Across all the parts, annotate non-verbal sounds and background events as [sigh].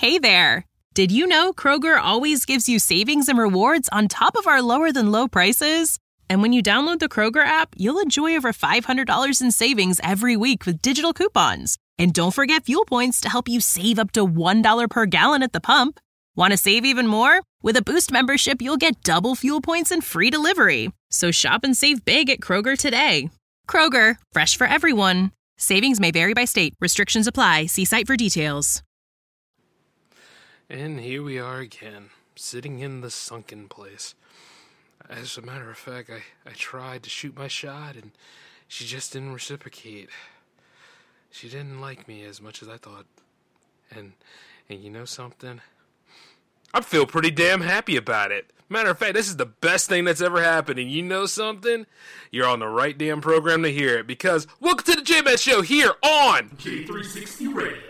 Hey there! Did you know Kroger always gives you savings and rewards on top of our lower than low prices? And when you download the Kroger app, you'll enjoy over $500 in savings every week with digital coupons. And don't forget fuel points to help you save up to $1 per gallon at the pump. Want to save even more? With a Boost membership, you'll get double fuel points and free delivery. So shop and save big at Kroger today. Kroger, fresh for everyone. Savings may vary by state. Restrictions apply. See site for details. And here we are again, sitting in the sunken place. As a matter of fact, I, I tried to shoot my shot and she just didn't reciprocate. She didn't like me as much as I thought. And and you know something? I feel pretty damn happy about it. Matter of fact, this is the best thing that's ever happened. And you know something? You're on the right damn program to hear it because welcome to the J Man Show here on J360 Radio.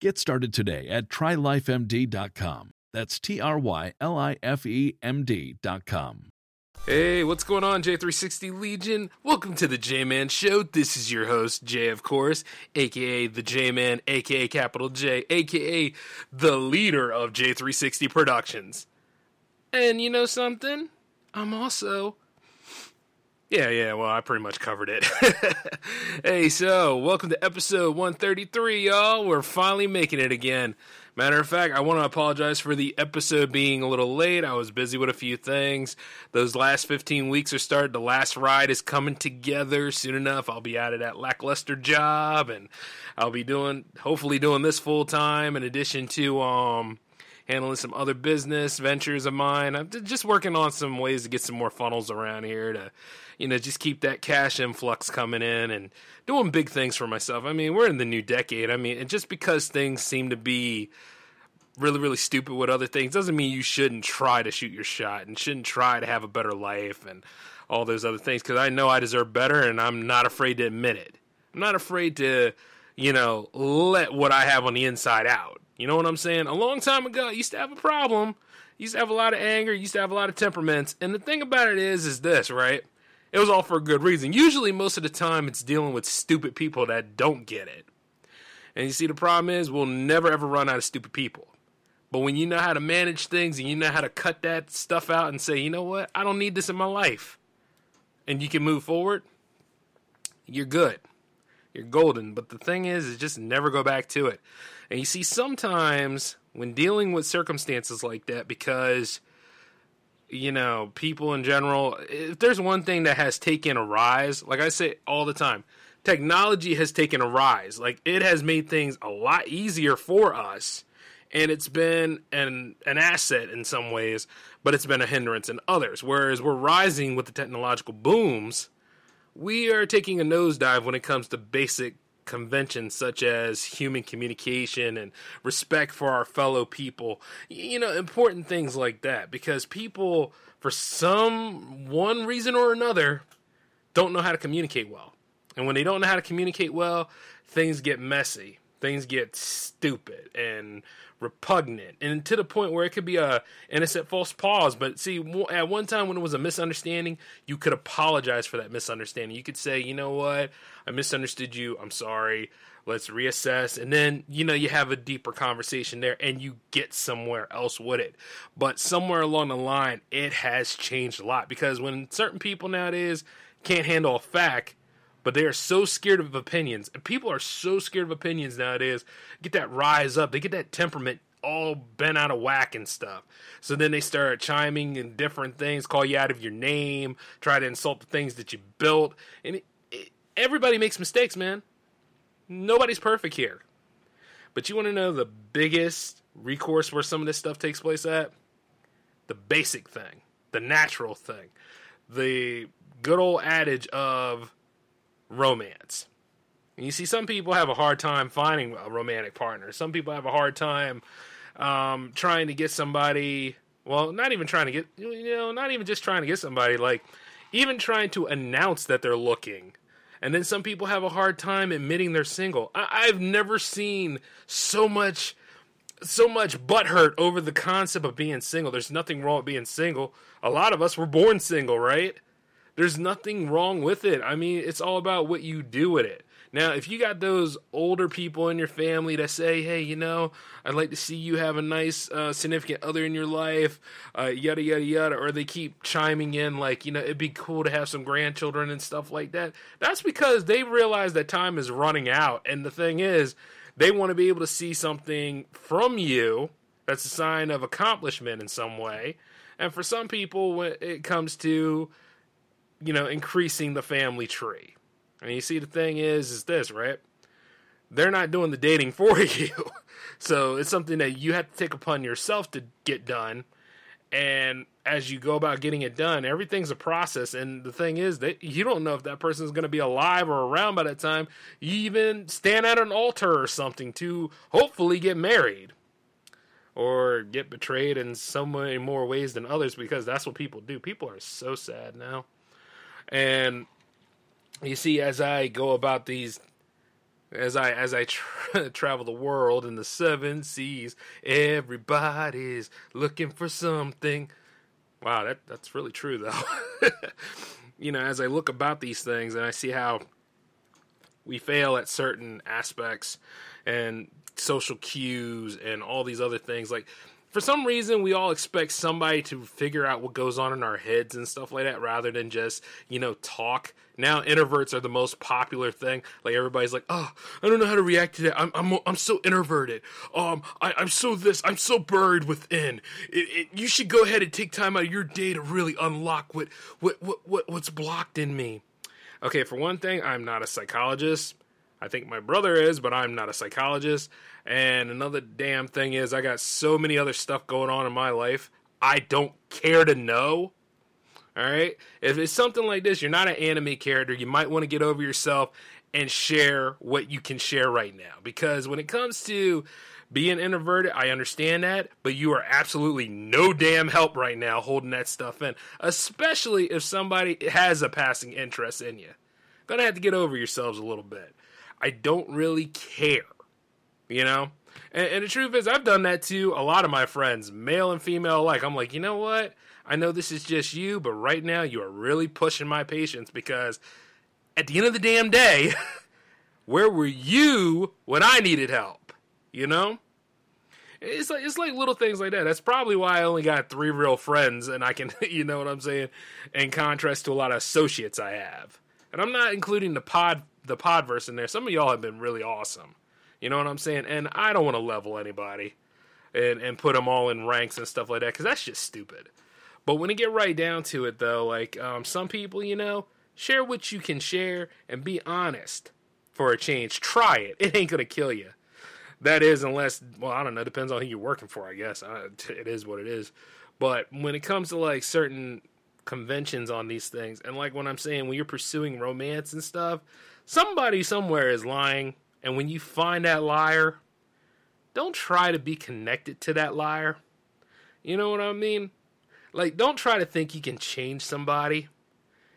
Get started today at trylifemd.com. That's T R Y L I F E M D.com. Hey, what's going on, J360 Legion? Welcome to the J Man Show. This is your host, Jay, of course, aka the J Man, aka capital J, aka the leader of J360 Productions. And you know something? I'm also. Yeah, yeah, well, I pretty much covered it. [laughs] hey, so, welcome to episode 133, y'all. We're finally making it again. Matter of fact, I want to apologize for the episode being a little late. I was busy with a few things. Those last 15 weeks are started. The last ride is coming together soon enough. I'll be out of that lackluster job and I'll be doing, hopefully, doing this full time in addition to, um, handling some other business ventures of mine. I'm just working on some ways to get some more funnels around here to, you know, just keep that cash influx coming in and doing big things for myself. I mean, we're in the new decade. I mean, and just because things seem to be really, really stupid with other things doesn't mean you shouldn't try to shoot your shot and shouldn't try to have a better life and all those other things because I know I deserve better and I'm not afraid to admit it. I'm not afraid to, you know, let what I have on the inside out. You know what I'm saying? A long time ago, I used to have a problem. I used to have a lot of anger. I used to have a lot of temperaments. And the thing about it is, is this, right? It was all for a good reason. Usually, most of the time, it's dealing with stupid people that don't get it. And you see, the problem is, we'll never ever run out of stupid people. But when you know how to manage things and you know how to cut that stuff out and say, you know what, I don't need this in my life, and you can move forward, you're good. You're golden. But the thing is, is just never go back to it. And you see, sometimes when dealing with circumstances like that, because you know, people in general, if there's one thing that has taken a rise, like I say all the time, technology has taken a rise. Like it has made things a lot easier for us, and it's been an an asset in some ways, but it's been a hindrance in others. Whereas we're rising with the technological booms, we are taking a nosedive when it comes to basic conventions such as human communication and respect for our fellow people. You know important things like that because people for some one reason or another don't know how to communicate well. And when they don't know how to communicate well things get messy things get stupid and repugnant and to the point where it could be a innocent false pause. But see at one time when it was a misunderstanding you could apologize for that misunderstanding. You could say you know what? I misunderstood you. I'm sorry. Let's reassess. And then you know you have a deeper conversation there and you get somewhere else with it. But somewhere along the line it has changed a lot because when certain people nowadays can't handle a fact but they are so scared of opinions. And people are so scared of opinions nowadays. Get that rise up. They get that temperament all bent out of whack and stuff. So then they start chiming in different things, call you out of your name, try to insult the things that you built. And it, it, everybody makes mistakes, man. Nobody's perfect here. But you want to know the biggest recourse where some of this stuff takes place at? The basic thing, the natural thing, the good old adage of romance. And you see, some people have a hard time finding a romantic partner. Some people have a hard time um, trying to get somebody. Well, not even trying to get, you know, not even just trying to get somebody, like even trying to announce that they're looking. And then some people have a hard time admitting they're single. I- I've never seen so much so much butthurt over the concept of being single. There's nothing wrong with being single. A lot of us were born single, right? There's nothing wrong with it. I mean, it's all about what you do with it. Now, if you got those older people in your family that say, "Hey, you know, I'd like to see you have a nice uh, significant other in your life," uh, yada yada yada, or they keep chiming in like, you know, it'd be cool to have some grandchildren and stuff like that. That's because they realize that time is running out, and the thing is, they want to be able to see something from you that's a sign of accomplishment in some way. And for some people, when it comes to you know, increasing the family tree. And you see, the thing is, is this, right? They're not doing the dating [laughs] for you. so it's something that you have to take upon yourself to get done. And as you go about getting it done, everything's a process. And the thing is that you don't know if that person is going to be alive or around by that time. You even stand at an altar or something to hopefully get married or get betrayed in so many more ways than others because that's what people do. People are so sad now. And you see, as I go about these, as I as I tra- [laughs] travel the world in the seven seas, everybody's looking for something. Wow, that that's really true though. [laughs] you know, as I look about these things and I see how we fail at certain aspects and social cues and all these other things like for some reason we all expect somebody to figure out what goes on in our heads and stuff like that rather than just you know talk. Now introverts are the most popular thing. Like everybody's like oh i don't know how to react to that. I'm i'm, I'm so introverted. Um I, i'm so this. I'm so buried within. It, it, you should go ahead and take time out of your day to really unlock what what what, what what's blocked in me. Okay for one thing i'm not a psychologist I think my brother is, but I'm not a psychologist. And another damn thing is, I got so many other stuff going on in my life. I don't care to know. All right. If it's something like this, you're not an anime character. You might want to get over yourself and share what you can share right now. Because when it comes to being introverted, I understand that, but you are absolutely no damn help right now holding that stuff in, especially if somebody has a passing interest in you. Gonna have to get over yourselves a little bit. I don't really care you know? And, and, the truth is, I've done that to a lot of my friends, male and female alike. I'm like, you know what? I know this is just you, but right now you are really pushing my patience because at the end of the damn day, [laughs] where were you when I needed help? You know? It's like it's like little things like that. That's probably why I only got three real friends, and I can, [laughs] you know what I'm saying, in contrast to a lot of associates I have. And I'm not including the pod the podverse in there. Some of y'all have been really awesome. You know what I'm saying? And I don't want to level anybody and and put them all in ranks and stuff like that because that's just stupid. But when you get right down to it, though, like um, some people, you know, share what you can share and be honest for a change. Try it; it ain't gonna kill you. That is, unless well, I don't know. Depends on who you're working for, I guess. Uh, it is what it is. But when it comes to like certain conventions on these things, and like when I'm saying when you're pursuing romance and stuff, somebody somewhere is lying and when you find that liar, don't try to be connected to that liar. You know what I mean? Like, don't try to think you can change somebody.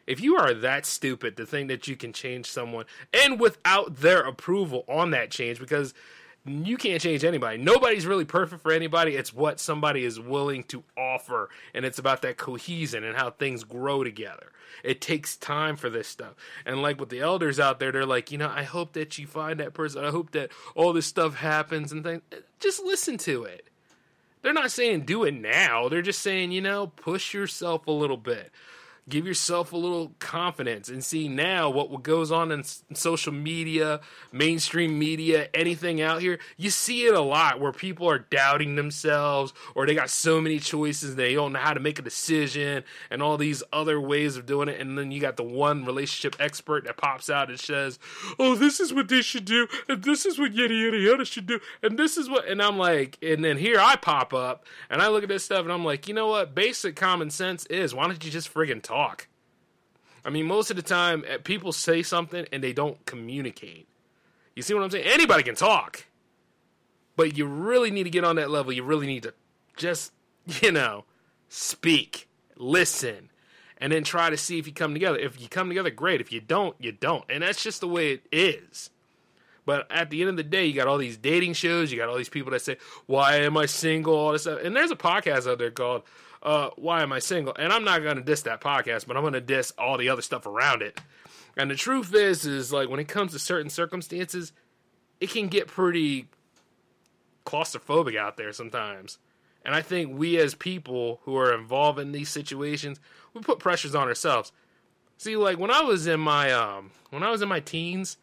If you are that stupid to think that you can change someone and without their approval on that change, because you can't change anybody. Nobody's really perfect for anybody. It's what somebody is willing to offer, and it's about that cohesion and how things grow together. It takes time for this stuff. And like with the elders out there, they're like, you know, I hope that you find that person. I hope that all this stuff happens and things. Just listen to it. They're not saying do it now. They're just saying, you know, push yourself a little bit give yourself a little confidence and see now what goes on in social media, mainstream media, anything out here. You see it a lot where people are doubting themselves or they got so many choices they don't know how to make a decision and all these other ways of doing it. And then you got the one relationship expert that pops out and says, "Oh, this is what they should do, and this is what yada yada yada should do, and this is what." And I'm like, and then here I pop up and I look at this stuff and I'm like, you know what? Basic common sense is why don't you just friggin' talk? Talk. I mean, most of the time, eh, people say something and they don't communicate. You see what I'm saying? Anybody can talk, but you really need to get on that level. You really need to just, [laughs] you know, speak, listen, and then try to see if you come together. If you come together, great. If you don't, you don't. And that's just the way it is. But at the end of the day, you got all these dating shows. You got all these people that say, "Why am I single?" All this stuff. And there's a podcast out there called uh, why am I single? And I'm not to diss that podcast, but I'm to diss all the other stuff around it. And the truth is, is like when it comes to certain circumstances, it can get pretty claustrophobic out there sometimes. And I think we as people who are involved in these situations, we put pressures on ourselves. See, like when I was in my um when I was in my teens,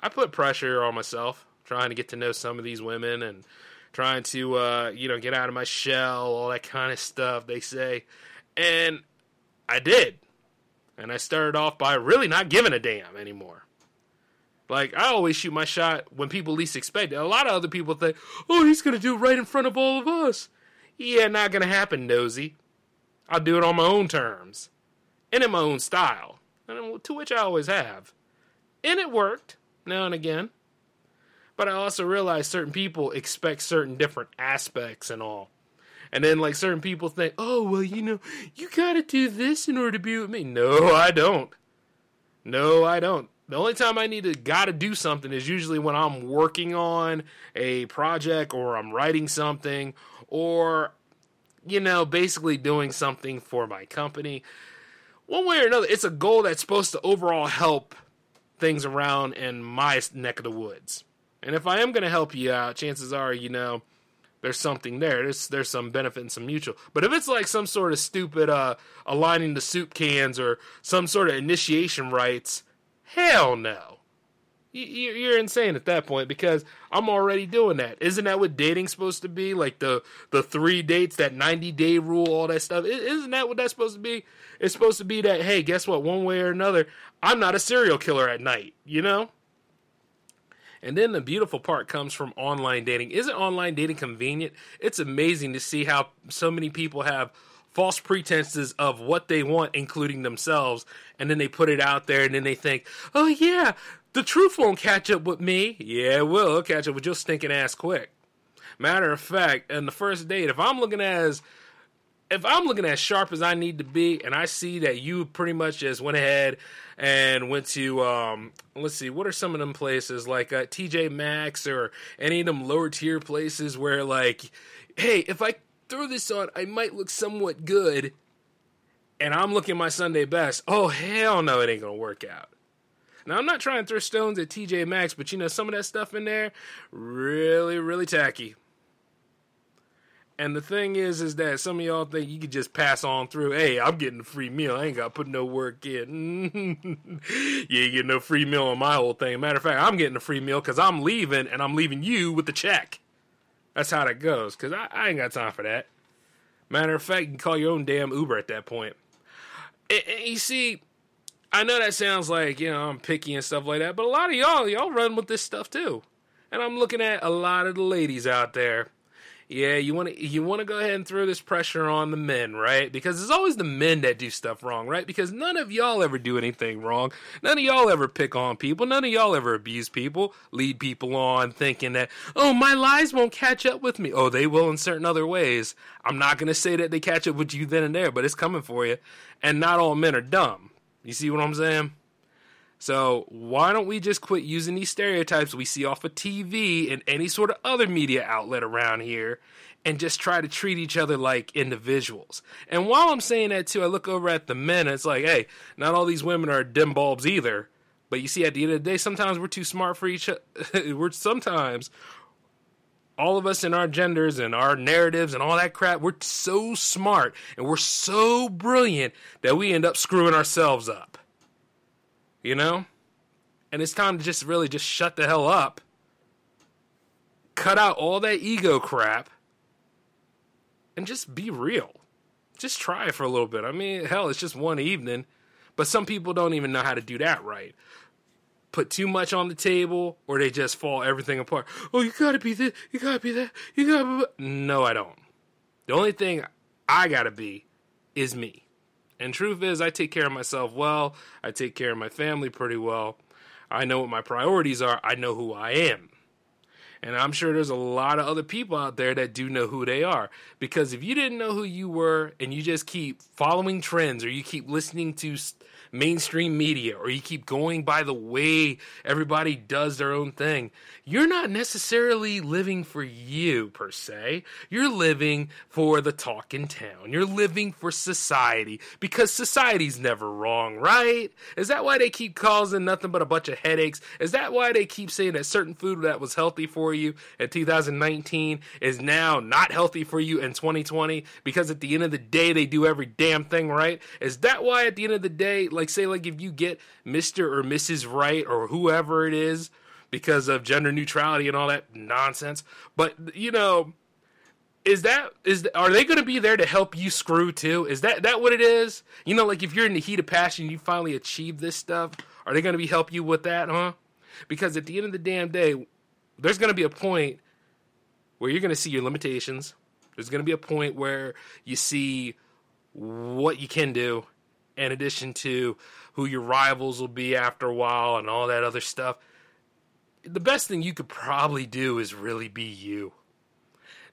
I put pressure on myself trying to get to know some of these women and trying to uh, you know get out of my shell, all that kind of stuff they say, and I did, and I started off by really not giving a damn anymore. Like I always shoot my shot when people least expect it. A lot of other people think, "Oh, he's gonna do it right in front of all of us." Yeah, not gonna happen, nosy. I'll do it on my own terms and in my own style, and to which I always have, and it worked now and again. But I also realize certain people expect certain different aspects and all. And then like certain people think, oh well, you know, you gotta do this in order to be with me. No, I don't. No, I don't. The only time I need to gotta do something is usually when I'm working on a project or I'm writing something or you know, basically doing something for my company. One way or another, it's a goal that's supposed to overall help things around in my neck of the woods. And if I am going to help you out, chances are, you know, there's something there. There's there's some benefit and some mutual. But if it's like some sort of stupid uh, aligning the soup cans or some sort of initiation rites, hell no. You're insane at that point because I'm already doing that. Isn't that what dating's supposed to be? Like the the three dates, that 90 day rule, all that stuff. Isn't that what that's supposed to be? It's supposed to be that hey, guess what? One way or another, I'm not a serial killer at night. You know. And then the beautiful part comes from online dating. Isn't online dating convenient? It's amazing to see how so many people have false pretenses of what they want, including themselves, and then they put it out there and then they think, oh yeah, the truth won't catch up with me. Yeah, it will. It'll catch up with your stinking ass quick. Matter of fact, in the first date, if I'm looking as if I'm looking as sharp as I need to be, and I see that you pretty much just went ahead and went to um, let's see, what are some of them places like uh, TJ Maxx or any of them lower tier places where like, hey, if I throw this on, I might look somewhat good, and I'm looking my Sunday best. Oh hell no, it ain't gonna work out. Now I'm not trying to throw stones at TJ Maxx, but you know some of that stuff in there, really, really tacky. And the thing is, is that some of y'all think you could just pass on through. Hey, I'm getting a free meal. I ain't got to put no work in. [laughs] you ain't getting no free meal on my whole thing. Matter of fact, I'm getting a free meal because I'm leaving and I'm leaving you with the check. That's how that goes. Because I, I, ain't got time for that. Matter of fact, you can call your own damn Uber at that point. And, and you see, I know that sounds like, you know, I'm picky and stuff like that, but a lot of y'all, y'all run with this stuff too. And I'm looking at a lot of the ladies out there yeah, you want to you want to go ahead and throw this pressure on the men, right? Because it's always the men that do stuff wrong, right? Because none of y'all ever do anything wrong. None of y'all ever pick on people. None of y'all ever abuse people, lead people on thinking that, "Oh, my lies won't catch up with me." Oh, they will in certain other ways. I'm not going to say that they catch up with you then and there, but it's coming for you. And not all men are dumb. You see what I'm saying? So why don't we just quit using these stereotypes we see off of TV and any sort of other media outlet around here and just try to treat each other like individuals. And while I'm saying that too, I look over at the men and it's like, hey, not all these women are dim bulbs either. But you see, at the end of the day, sometimes we're too smart for each other. [laughs] we're sometimes all of us in our genders and our narratives and all that crap, we're so smart and we're so brilliant that we end up screwing ourselves up. You know? And it's time to just really just shut the hell up. Cut out all that ego crap and just be real. Just try it for a little bit. I mean, hell, it's just one evening, but some people don't even know how to do that right. Put too much on the table, or they just fall everything apart. Oh, you gotta be this, you gotta be that, you gotta be. No, I don't. The only thing I gotta be is me. And truth is, I take care of myself well. I take care of my family pretty well. I know what my priorities are. I know who I am. And I'm sure there's a lot of other people out there that do know who they are. Because if you didn't know who you were and you just keep following trends or you keep listening to mainstream media or you keep going by the way everybody does their own thing, you're not necessarily living for you per se. You're living for the talk in town. You're living for society because society's never wrong, right? Is that why they keep causing nothing but a bunch of headaches? Is that why they keep saying that certain food that was healthy for you in 2019 is now not healthy for you in 2020 because at the end of the day they do every damn thing right? Is that why at the end of the day, like say like if you get Mr. or Mrs. Right or whoever it is because of gender neutrality and all that nonsense. But you know, is that is are they going to be there to help you screw too? Is that that what it is? You know, like if you're in the heat of passion, you finally achieve this stuff. Are they going to be help you with that, huh? Because at the end of the damn day, there's going to be a point where you're going to see your limitations. There's going to be a point where you see what you can do, in addition to who your rivals will be after a while and all that other stuff the best thing you could probably do is really be you.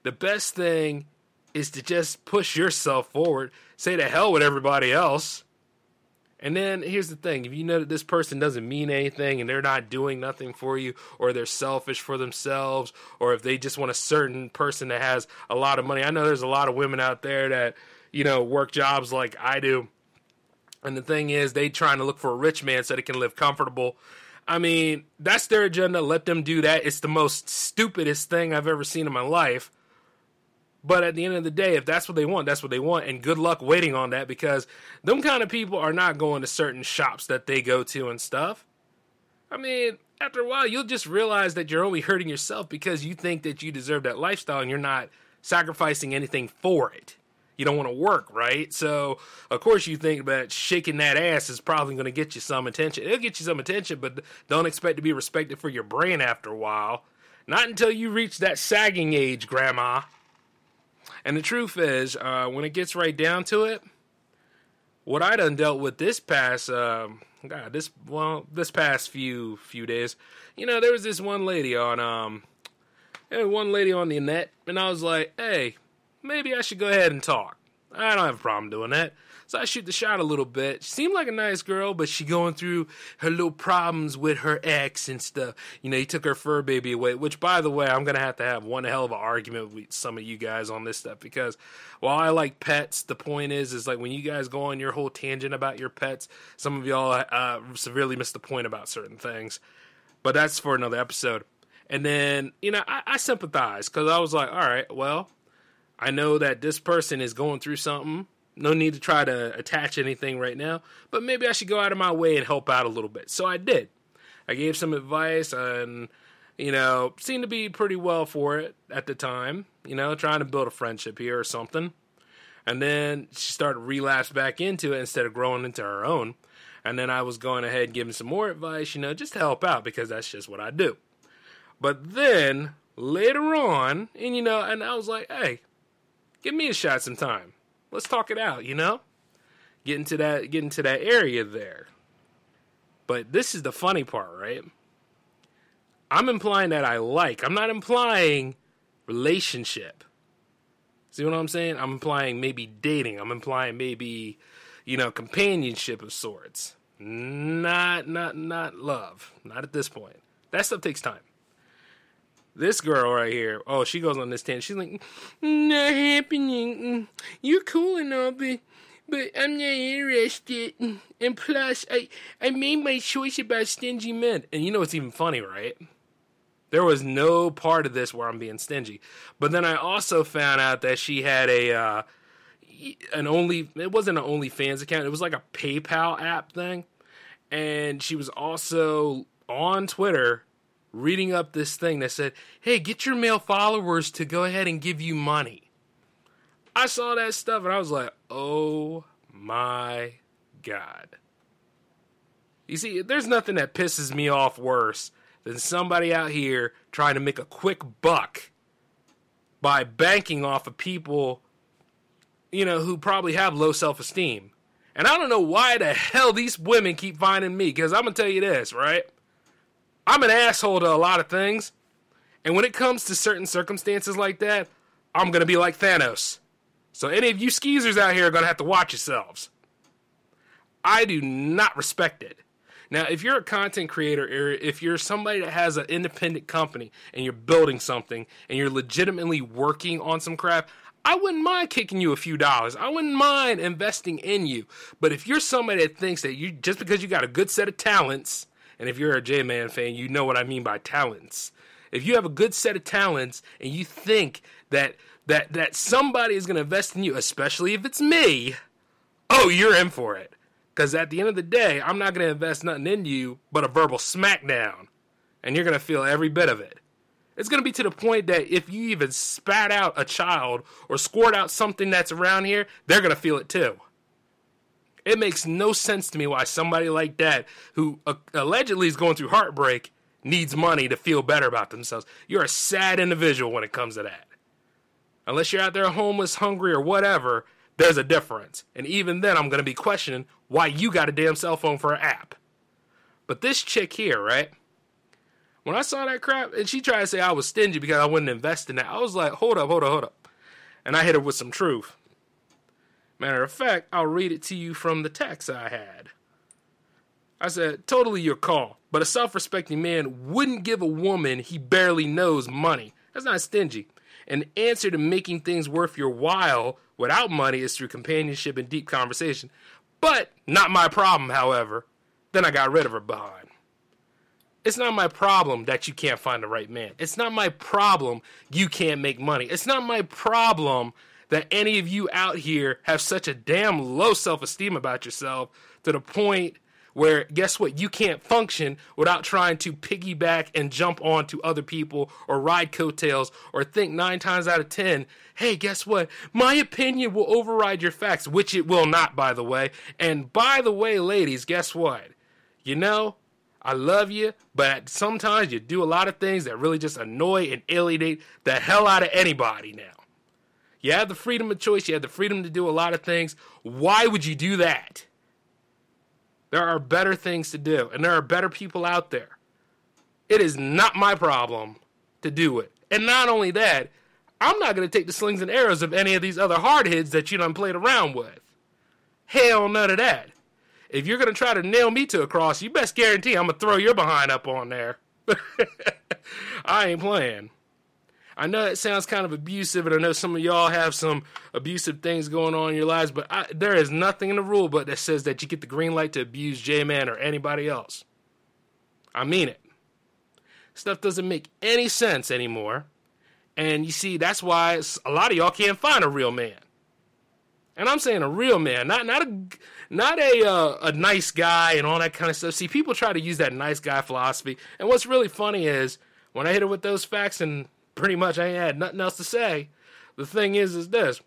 The best thing is to just push yourself forward, say to hell with everybody else. And then here's the thing if you know that this person doesn't mean anything and they're not doing nothing for you, or they're selfish for themselves, or if they just want a certain person that has a lot of money. I know there's a lot of women out there that, you know, work jobs like I do. And the thing is, they trying to look for a rich man so they can live comfortable I mean, that's their agenda. Let them do that. It's the most stupidest thing I've ever seen in my life. But at the end of the day, if that's what they want, that's what they want. And good luck waiting on that because them kind of people are not going to certain shops that they go to and stuff. I mean, after a while, you'll just realize that you're only hurting yourself because you think that you deserve that lifestyle and you're not sacrificing anything for it you don't want to work, right? So of course you think that shaking that ass is probably going to get you some attention. It'll get you some attention, but don't expect to be respected for your brain after a while. Not until you reach that sagging age, Grandma. And the truth is, uh, when it gets right down to it, what I done dealt with this past, um, God, this well, this past few few days, you know, there was this one lady on, um, one lady on the net, and I was like, hey, maybe I should go ahead and talk. I don't have a problem doing that. So I shoot the shot a little bit. She seemed like a nice girl, but she going through her little problems with her ex and stuff. You know, he took her fur baby away, which by the way, I'm gonna have to have one hell of an argument with some of you guys on this stuff because while I like pets, the point is is like when you guys go on your whole tangent about your pets, some of y'all uh, severely miss the point about certain things. But that's for another episode. And then, you know, I, I sympathize because I was like, all right, well, I know that this person is going through something. No need to try to attach anything right now, but maybe I should go out of my way and help out a little bit. So I did. I gave some advice and, you know, seemed to be pretty well for it at the time, you know, trying to build a friendship here or something. And then she started relapse back into it instead of growing into her own. And then I was going ahead giving some more advice, you know, just to help out because that's just what I do. But then later on, and you know, and I was like, hey, give me a shot sometime. Let's talk it out, you know? Get into that get into that area there. But this is the funny part, right? I'm implying that I like. I'm not implying relationship. See what I'm saying? I'm implying maybe dating. I'm implying maybe, you know, companionship of sorts. Not, not, not love. Not at this point. That stuff takes time. This girl right here, oh, she goes on this tangent. She's like, not happening. You're cool and all, but, but I'm not interested. And plus, I, I made my choice about stingy men. And you know what's even funny, right? There was no part of this where I'm being stingy. But then I also found out that she had a, uh, an only, it wasn't an OnlyFans account. It was like a PayPal app thing. And she was also on Twitter reading up this thing that said, hey, get your male followers to go ahead and give you money. I saw that stuff and I was like, oh my God. You see, there's nothing that pisses me off worse than somebody out here trying to make a quick buck by banking off of people, you know, who probably have low self esteem. And I don't know why the hell these women keep finding me, because I'm going to tell you this, right? I'm an asshole to a lot of things. And when it comes to certain circumstances like that, I'm going to be like Thanos. So any of you skeezers out here are going to have to watch yourselves. I do not respect it. Now, if you're a content creator, or if you're somebody that has an independent company and you're building something and you're legitimately working on some crap, I wouldn't mind kicking you a few dollars. I wouldn't mind investing in you. But if you're somebody that thinks that you just because you got a good set of talents, and if you're a J Man fan, you know what I mean by talents. If you have a good set of talents and you think that that that somebody is going to invest in you, especially if it's me, oh, you're in for it. Because at the end of the day, I'm not going to invest nothing in you but a verbal smackdown. And you're going to feel every bit of it. It's going to be to the point that if you even spat out a child or squirt out something that's around here, they're going to feel it too. It makes no sense to me why somebody like that, who uh, allegedly is going through heartbreak, needs money to feel better about themselves. You're a sad individual when it comes to that. Unless you're out there homeless, hungry, or whatever, there's a difference. And even then, I'm going to be questioning why you got a damn cell phone for an app. But this chick here, right? When I saw that crap, and she tried to say I was stingy because I wouldn't invest in that, I was like, hold up, hold up, hold up. And I hit her with some truth. Matter of fact, I'll read it to you from the text I had. I said, totally your call, but a self respecting man wouldn't give a woman he barely knows money. That's not stingy. An answer to making things worth your while without money is through companionship and deep conversation. But not my problem, however. Then I got rid of her behind. It's not my problem that you can't find the right man. It's not my problem you can't make money. It's not my problem that any of you out here have such a damn low self esteem about yourself to the point where guess what you can't function without trying to piggyback and jump on to other people or ride coattails or think nine times out of ten hey guess what my opinion will override your facts which it will not by the way and by the way ladies guess what you know I love you, but sometimes you do a lot of things that really just annoy and alienate the hell out of anybody now. You have the freedom of choice, you have the freedom to do a lot of things. Why would you do that? There are better things to do, and there are better people out there. It is not my problem to do it. And not only that, I'm not going to take the slings and arrows of any of these other hardheads that you done played around with. Hell, none of that. If you're going to try to nail me to a cross, you best guarantee I'm going to throw your behind up on there. [laughs] I ain't playing. I know it sounds kind of abusive, and I know some of y'all have some abusive things going on in your lives, but I, there is nothing in the rule book that says that you get the green light to abuse J Man or anybody else. I mean it. Stuff doesn't make any sense anymore. And you see, that's why a lot of y'all can't find a real man. And I'm saying a real man, not not a not a uh, a nice guy and all that kind of stuff. See, people try to use that nice guy philosophy. And what's really funny is when I hit her with those facts and pretty much I ain't had nothing else to say. The thing is, is this: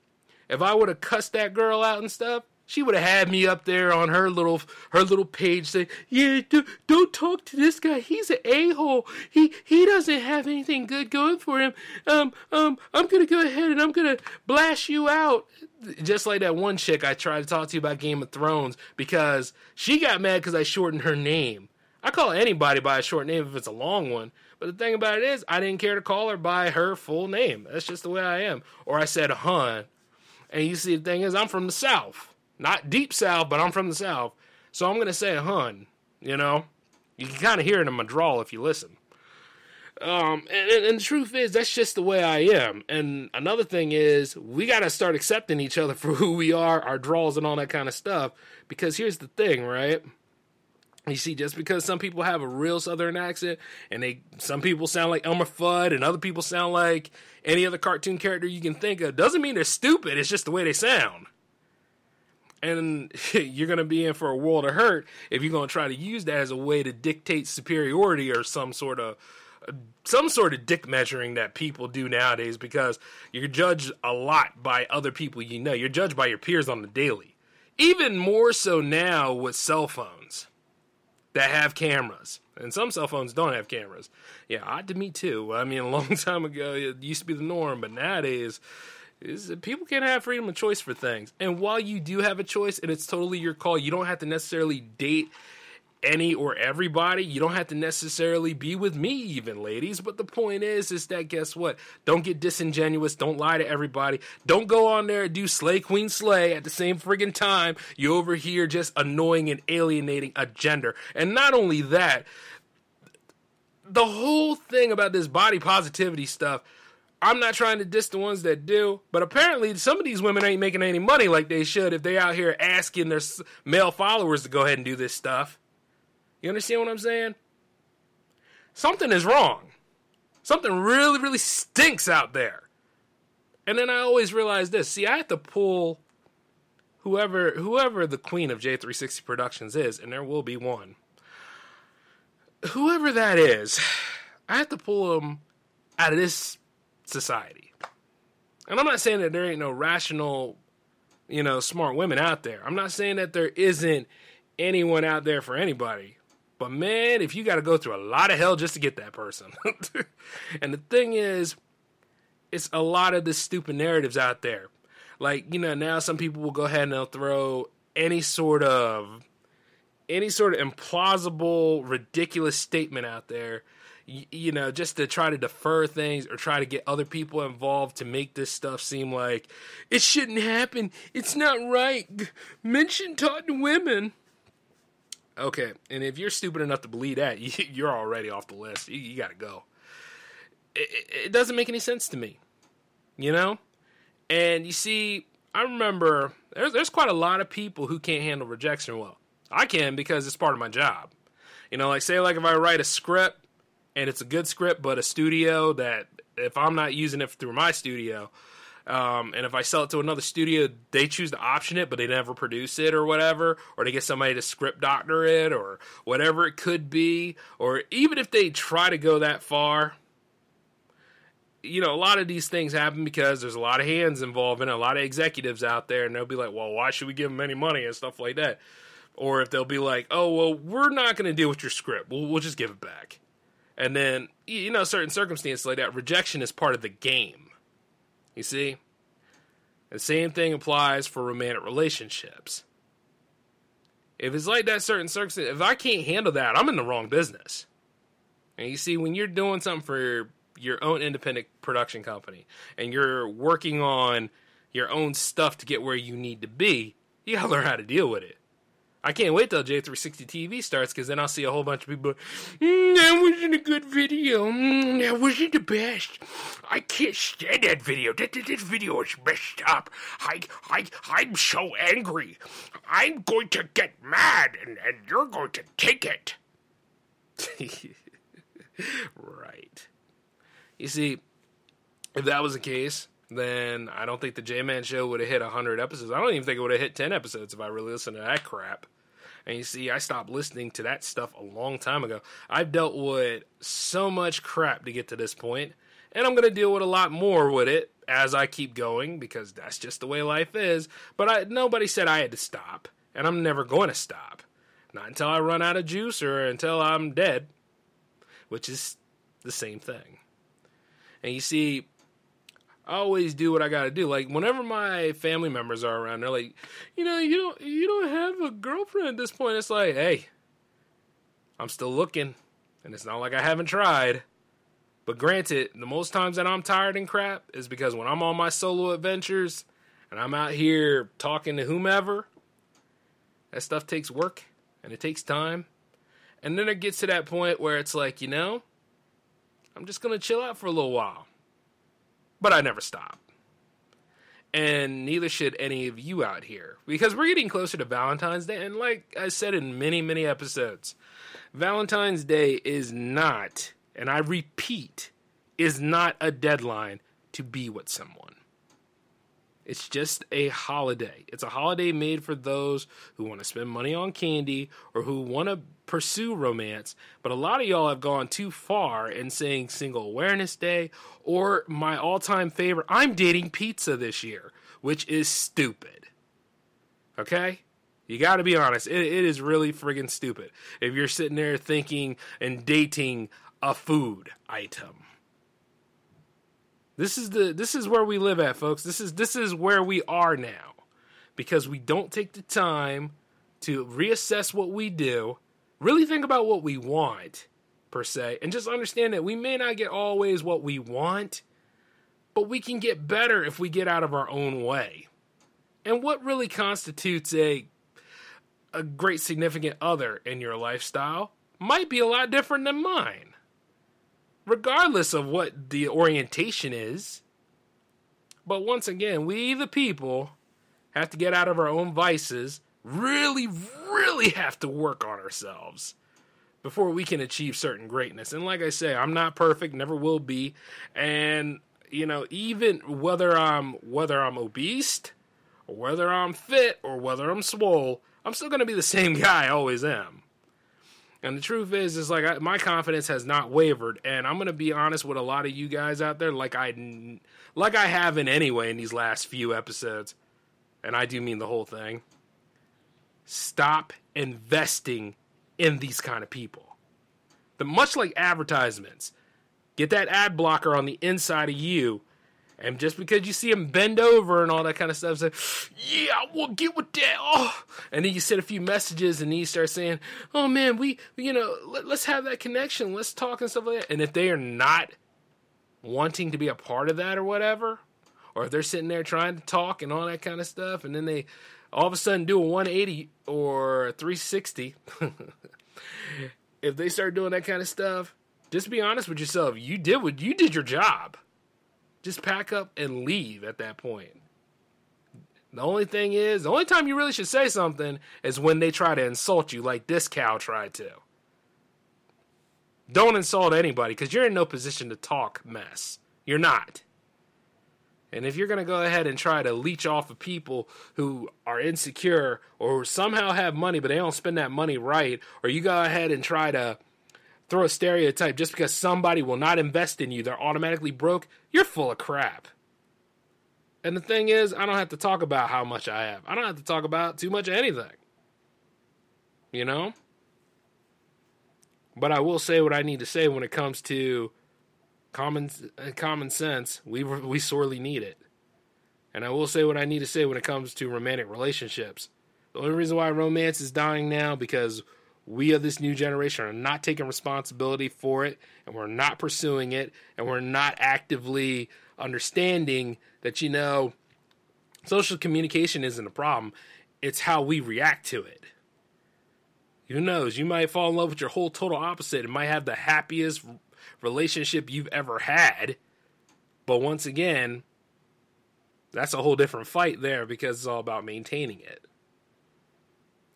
if I would have cussed that girl out and stuff, she would have had me up there on her little her little page saying, "Yeah, do, don't talk to this guy. He's an a hole. He he doesn't have anything good going for him. Um um, I'm gonna go ahead and I'm gonna blast you out." Just like that one chick I tried to talk to about Game of Thrones because she got mad because I shortened her name. I call anybody by a short name if it's a long one. But the thing about it is, I didn't care to call her by her full name. That's just the way I am. Or I said hun. And you see, the thing is, I'm from the South. Not deep South, but I'm from the South. So I'm gonna say hun. You know, you can kind of hear it in my drawl if you listen. Um, and, and, the truth is, that's just the way I am. And another thing is, we got to start accepting each other [laughs] for who we are, our draws, and all that kind of stuff. Because here's the thing, right? You see, just because some people have a real Southern accent, and they some people sound like Elmer Fudd, and other people sound like any other cartoon character you can think of, doesn't mean they're stupid. It's just the way they sound. And [laughs] you're going to be in for a world of hurt if you're going to try to use that as a way to dictate superiority or some sort of some sort of dick measuring that people do nowadays because you're judged a lot by other people you know. You're judged by your peers on the daily. Even more so now with cell phones that have cameras. And some cell phones don't have cameras. Yeah, odd to me too. I mean, [laughs] a long time ago, it used to be the norm, but nowadays, is people can't have freedom of choice for things. And while you do have a choice and it's totally your call, you don't have to necessarily date any or everybody. You don't have to necessarily be with me, even ladies. But the point is, is that guess what? Don't get disingenuous. Don't lie to everybody. Don't go on there and do slay queen slay at the same friggin' time. You over here just annoying and alienating a gender. And not only that, the whole thing about this body positivity stuff. I'm not trying to diss the ones that do, but apparently some of these women ain't making any money like they should if they out here asking their male followers to go ahead and do this stuff. You understand what I'm saying? Something is wrong. Something really, really stinks out there. And then I always realize this. See, I have to pull whoever whoever the queen of J360 Productions is, and there will be one. Whoever that is, I have to pull them out of this society. And I'm not saying that there ain't no rational, you know, smart women out there. I'm not saying that there isn't anyone out there for anybody. But man, if you got to go through a lot of hell just to get that person. [laughs] and the thing is, it's a lot of the stupid narratives out there. Like, you know, now some people will go ahead and they'll throw any sort of any sort of implausible, ridiculous statement out there, you, you know, just to try to defer things or try to get other people involved to make this stuff seem like it shouldn't happen. It's not right. Men shouldn't talk to women. Okay, and if you're stupid enough to believe that, [laughs] you're already off the list. You, you got to go. It, it doesn't make any sense to me, you know. And you see, I remember there's there's quite a lot of people who can't handle rejection well. I can because it's part of my job. You know, like say like if I write a script and it's a good script, but a studio that if I'm not using it through my studio, um, and if I sell it to another studio, they choose to option it, but they never produce it or whatever, or they get somebody to script doctor it or whatever it could be, or even if they try to go that far, you know, a lot of these things happen because there's a lot of hands involved and a lot of executives out there, and they'll be like, well, why should we give them any money and stuff like that? Or if they'll be like, oh, well, we're not going to deal with your script, we'll, we'll just give it back. And then, you know, certain circumstances like that, rejection is part of the game you see? The same thing applies for romantic relationships. If it's like that certain circumstance, if I can't handle that, I'm in the wrong business. And you see, when you're doing something for your own independent production company and you're working on your own stuff to get where you need to be, you gotta learn how to deal with it. I can't wait till J360 TV starts because then I'll see a whole bunch of people. Mm, that wasn't a good video. Mm, that wasn't the best. I can't stand that video. That, that, that video is messed up. I, I, I'm so angry. I'm going to get mad, and, and you're going to take it. [laughs] right. You see, if that was the case, then I don't think the J Man Show would have hit 100 episodes. I don't even think it would have hit 10 episodes if I really listened to that crap. And you see, I stopped listening to that stuff a long time ago. I've dealt with so much crap to get to this point, and I'm going to deal with a lot more with it as I keep going because that's just the way life is. But I, nobody said I had to stop, and I'm never going to stop. Not until I run out of juice or until I'm dead, which is the same thing. And you see, I always do what I got to do. Like whenever my family members are around, they're like, you know, you don't you don't have a girlfriend at this point. It's like, hey, I'm still looking, and it's not like I haven't tried. But granted, the most times that I'm tired and crap is because when I'm on my solo adventures and I'm out here talking to whomever, that stuff takes work and it takes time. And then it gets to that point where it's like, you know, I'm just going to chill out for a little while. But I never stop. And neither should any of you out here because we're getting closer to Valentine's Day. And like I said in many, many episodes, Valentine's Day is not, and I repeat, is not a deadline to be with someone. It's just a holiday. It's a holiday made for those who want to spend money on candy or who want to pursue romance. But a lot of y'all have gone too far in saying Single Awareness Day or my all time favorite, I'm dating pizza this year, which is stupid. Okay? You got to be honest. It, it is really friggin' stupid if you're sitting there thinking and dating a food item. This is the this is where we live at, folks. This is this is where we are now. Because we don't take the time to reassess what we do, really think about what we want per se, and just understand that we may not get always what we want, but we can get better if we get out of our own way. And what really constitutes a a great significant other in your lifestyle might be a lot different than mine regardless of what the orientation is. But once again, we the people have to get out of our own vices, really, really have to work on ourselves before we can achieve certain greatness. And like I say, I'm not perfect, never will be. And you know, even whether I'm whether I'm obese or whether I'm fit or whether I'm swole, I'm still to be the [laughs] same guy I always am. And the truth is, is like I, my confidence has not wavered, and I'm gonna be honest with a lot of you guys out there, like I, like I have in anyway in these last few episodes, and I do mean the whole thing. Stop investing in these kind of people. The much like advertisements, get that ad blocker on the inside of you and just because you see him bend over and all that kind of stuff, say, yeah, we'll get with that. Oh. And then you send a few messages and then you start saying, oh man, we, you know, let, let's have that connection. Let's talk and stuff like that. And if they are not wanting to be a part of that or whatever, or if they're sitting there trying to talk and all that kind of stuff, and then they all of a sudden do a 180 or 360, [laughs] if they start doing that kind of stuff, just be honest with yourself. You did what you did your job. Just pack up and leave at that point. The only thing is, the only time you really should say something is when they try to insult you, like this cow tried to. Don't insult anybody because you're in no position to talk mess. You're not. And if you're going to go ahead and try to leech off of people who are insecure or somehow have money but they don't spend that money right, or you go ahead and try to throw a stereotype just because somebody will not invest in you, they're automatically broke, you're full of crap. And the thing is, I don't have to talk about how much I have. I don't have to talk about too much of anything. You know? But I will say what I need to say when it comes to common uh, common sense. We we sorely need it. And I will say what I need to say when it comes to romantic relationships. The only reason why romance is dying now because we of this new generation are not taking responsibility for it and we're not pursuing it and we're not actively understanding that you know social communication isn't a problem. It's how we react to it. Who knows? You might fall in love with your whole total opposite and might have the happiest relationship you've ever had. But once again that's a whole different fight there because it's all about maintaining it.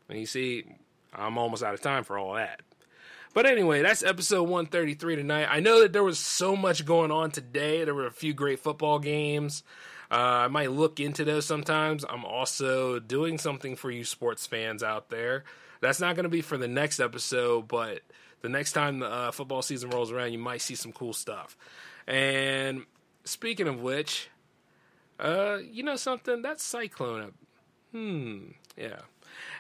And you see I'm almost out of time for all that. But anyway, that's episode 133 tonight. I know that there was so much going on today. There were a few great football games. Uh, I might look into those sometimes. I'm also doing something for you sports fans out there. That's not going to be for the next episode, but the next time the uh, football season rolls around, you might see some cool stuff. And speaking of which, uh, you know something? That cyclone. up. Hmm. Yeah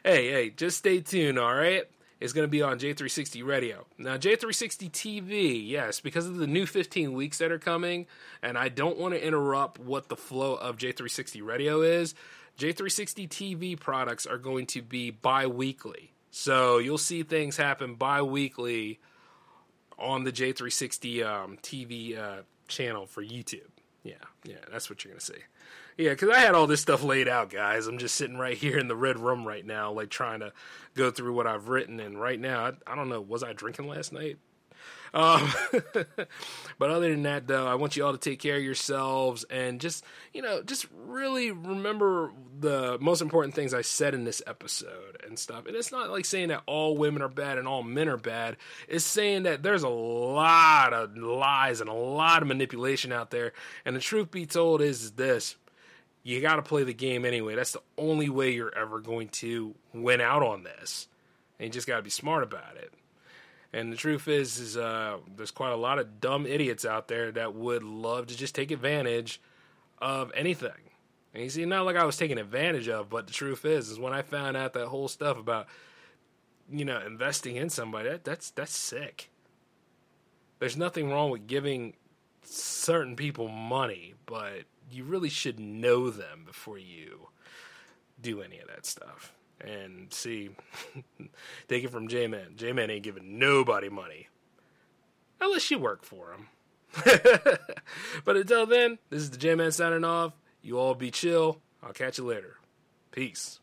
hey, hey, just stay tuned, all right? It's going to be on J360 Radio. Now, J360 TV, yes, because of the new 15 weeks that are coming, and I don't want to interrupt what the flow of J360 Radio is. J360 TV products are going to be bi weekly. So you'll see things happen bi weekly on the J360 um, TV uh, channel for YouTube. Yeah, yeah, that's what you're gonna see. Yeah, because I had all this stuff laid out, guys. I'm just sitting right here in the red room right now, like trying to go through what I've written. And right now, I, I don't know, was I drinking last night? Um, [laughs] but other than that, though, I want you all to take care of yourselves and just, you know, just really remember the most important things I said in this episode and stuff. And it's not like saying that all women are bad and all men are bad. It's saying that there's a lot of lies and a lot of manipulation out there. And the truth be told is, is this you got to play the game anyway. That's the only way you're ever going to win out on this. And you just got to be smart about it. And the truth is, is uh, there's quite a lot of dumb idiots out there that would love to just take advantage of anything. And you see, not like I was taking advantage of, but the truth is, is when I found out that whole stuff about, you know, investing in somebody, that, that's that's sick. There's nothing wrong with giving certain people money, but you really should know them before you do any of that stuff. And see, [laughs] take it from J Man. J Man ain't giving nobody money. Unless you work for him. [laughs] but until then, this is the J Man signing off. You all be chill. I'll catch you later. Peace.